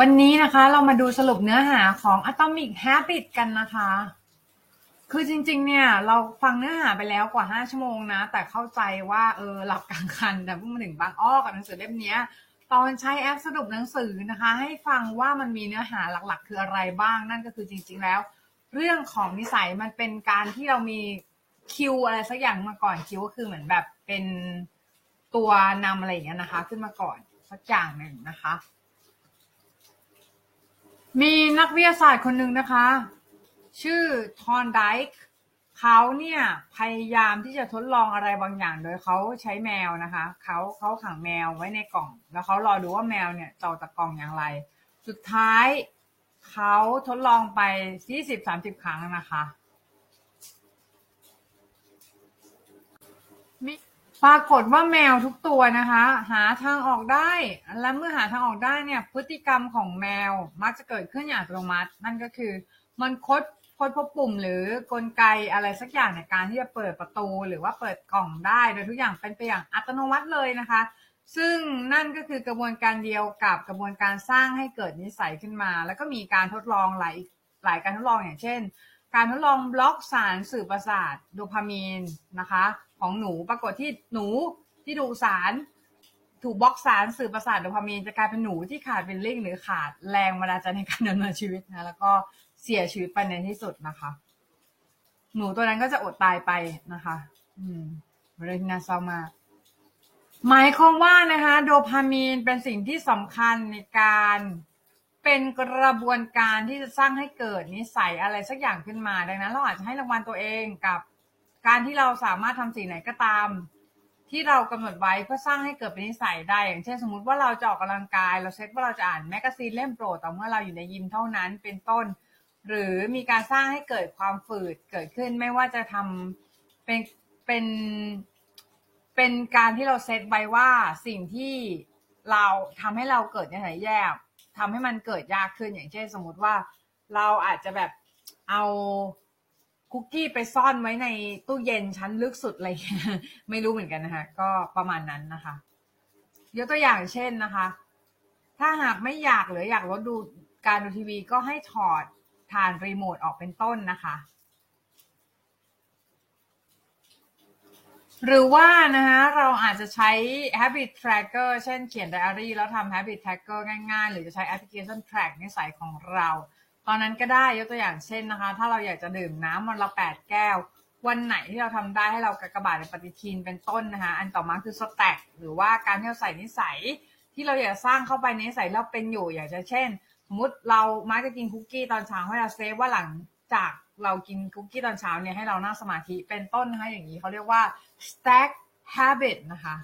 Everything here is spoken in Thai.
วันนี้นะคะเรามาดูสรุปเนื้อหาของ Atomic Habit กันนะคะ คือจริงๆ เนี่ย เราฟังเนื้อหาไปแล้วกว่า 5 ชั่วโมงนะ แต่เข้าใจว่าเออหลับกลางคันแต่เพิ่งมาถึงบางอ้อกับหนังสือเล่มนี้ตอนใช้แอปสรุปหนังสือนะคะ ให้ฟังว่ามันมีเนื้อหาหลักๆ คืออะไรบ้าง นั่นก็คือจริง ๆ แล้ว เรื่องของนิสัยมันเป็นการที่เรามีคิวอะไรสักอย่างมาก่อนคิวก็คือเหมือนแบบเป็นตัวนำอะไรอย่างเงี้ยนะคะ ขึ้นมาก่อนสักอย่างหนึ่งนะคะ มีนักวิทยาศาสตร์คนหนึ่งนะคะ ชื่อทอนไดค์เขาเนี่ยพยายามที่จะทดลองอะไรบางอย่าง โดยเขาใช้แมวนะคะเขาเขาขังแมวไว้ในกล่อง แล้วเขารอดูว่าแมวเนี่ยจะออกจากกล่องอย่างไร สุดท้ายเขาทดลองไปยี่สิบสามสิบครั้งนะคะมี ปรากฏว่าแมวทุกตัวนะคะ หาทางออกได้ และเมื่อหาทางออกได้เนี่ย พฤติกรรมของแมวมักจะเกิดขึ้นอย่างอัตโนมัติ นั่นก็คือ มันคดคดพบปุ่มหรือกลไกอะไรสักอย่างในการที่จะเปิดประตูหรือว่าเปิดกล่องได้ โดยทุกอย่างเป็นไปอย่างอัตโนมัติเลยนะคะ ซึ่งนั่นก็คือกระบวนการเดียวกับกระบวนการสร้างให้เกิดนิสัยขึ้นมา แล้วก็มีการทดลองหลายหลายการทดลองอย่างเช่น การทดลองบล็อกสารสื่อประสาทโดพามีนนะคะ ของหนู ปรากฏที่หนูที่ดูสารถูกบล็อกสารสื่อประสาทโดพามีนจะกลายเป็นหนูที่ขาดเป็นลิงหรือขาดแรงบันดาลใจในการดำเนินชีวิตนะแล้วก็เสียชีวิตไปในที่สุดนะคะ หนูตัวนั้นก็จะอดตายไปนะคะ อืมเรื่องน่าเศร้ามากหมายความว่านะคะ โดพามีนเป็นสิ่งที่สำคัญในการเป็นกระบวนการที่จะสร้างให้เกิดนิสัยอะไรสักอย่างขึ้นมา ดังนั้นเราอาจจะให้รางวัลตัวเองกับ การที่เราสามารถทำสิ่งไหนก็ตาม ที่เรากำหนดไว้เพื่อสร้างให้เกิดเป็นนิสัยได้ อย่างเช่นสมมุติว่าเราจะออกกำลังกาย เราเซตว่าเราจะอ่าน magazine เล่มโปรดแต่เมื่อเราอยู่ในยิมเท่านั้นเป็นต้น หรือมีการสร้างให้เกิดความฝืดเกิดขึ้นไม่ว่าจะทำเป็นเป็นเป็นการที่เราเซตไว้ว่าสิ่งที่เราทำให้เราเกิดนิสัยแย่ทำให้มันเกิดยากขึ้นอย่างเช่นสมมติว่า เราอาจจะแบบเอา คุกกี้ไปซ่อนไว้ในตู้เย็นชั้นลึกสุดอะไรเงี้ยไม่รู้เหมือนกันนะคะ ก็ประมาณนั้นนะคะยกตัวอย่างเช่นนะคะ ถ้าหากไม่อยากหรืออยากลดดูการดูทีวีก็ให้ถอดฐานรีโมทออกเป็นต้นนะคะ หรือว่านะคะเราอาจจะใช้ habit tracker เช่นเขียนไดอารี่แล้วทำ habit tracker ง่ายๆ หรือจะใช้แอปพลิเคชัน track นิสัยของเรา ตอนนั้นก็ได้ยกตัวอย่างเช่นนะคะ ถ้าเราอยากจะดื่มน้ำวันละแปดแก้ว วันไหนที่เราทำได้ให้เรากระกบาดในปฏิทินเป็นต้นนะคะ อันต่อมาคือ stack หรือว่าการที่เราใส่นิสัย ที่เราอยากสร้างเข้าไปในนิสัยเราเป็นอยู่ อยากจะเช่นสมมติเรามักจะกินคุกกี้ตอนเช้าให้เราเซฟว่าหลังจากเรากินคุกกี้ตอนเช้าเนี่ยให้เรานั่งสมาธิเป็นต้นนะคะอย่างนี้เขาเรียกว่า stack habit นะคะ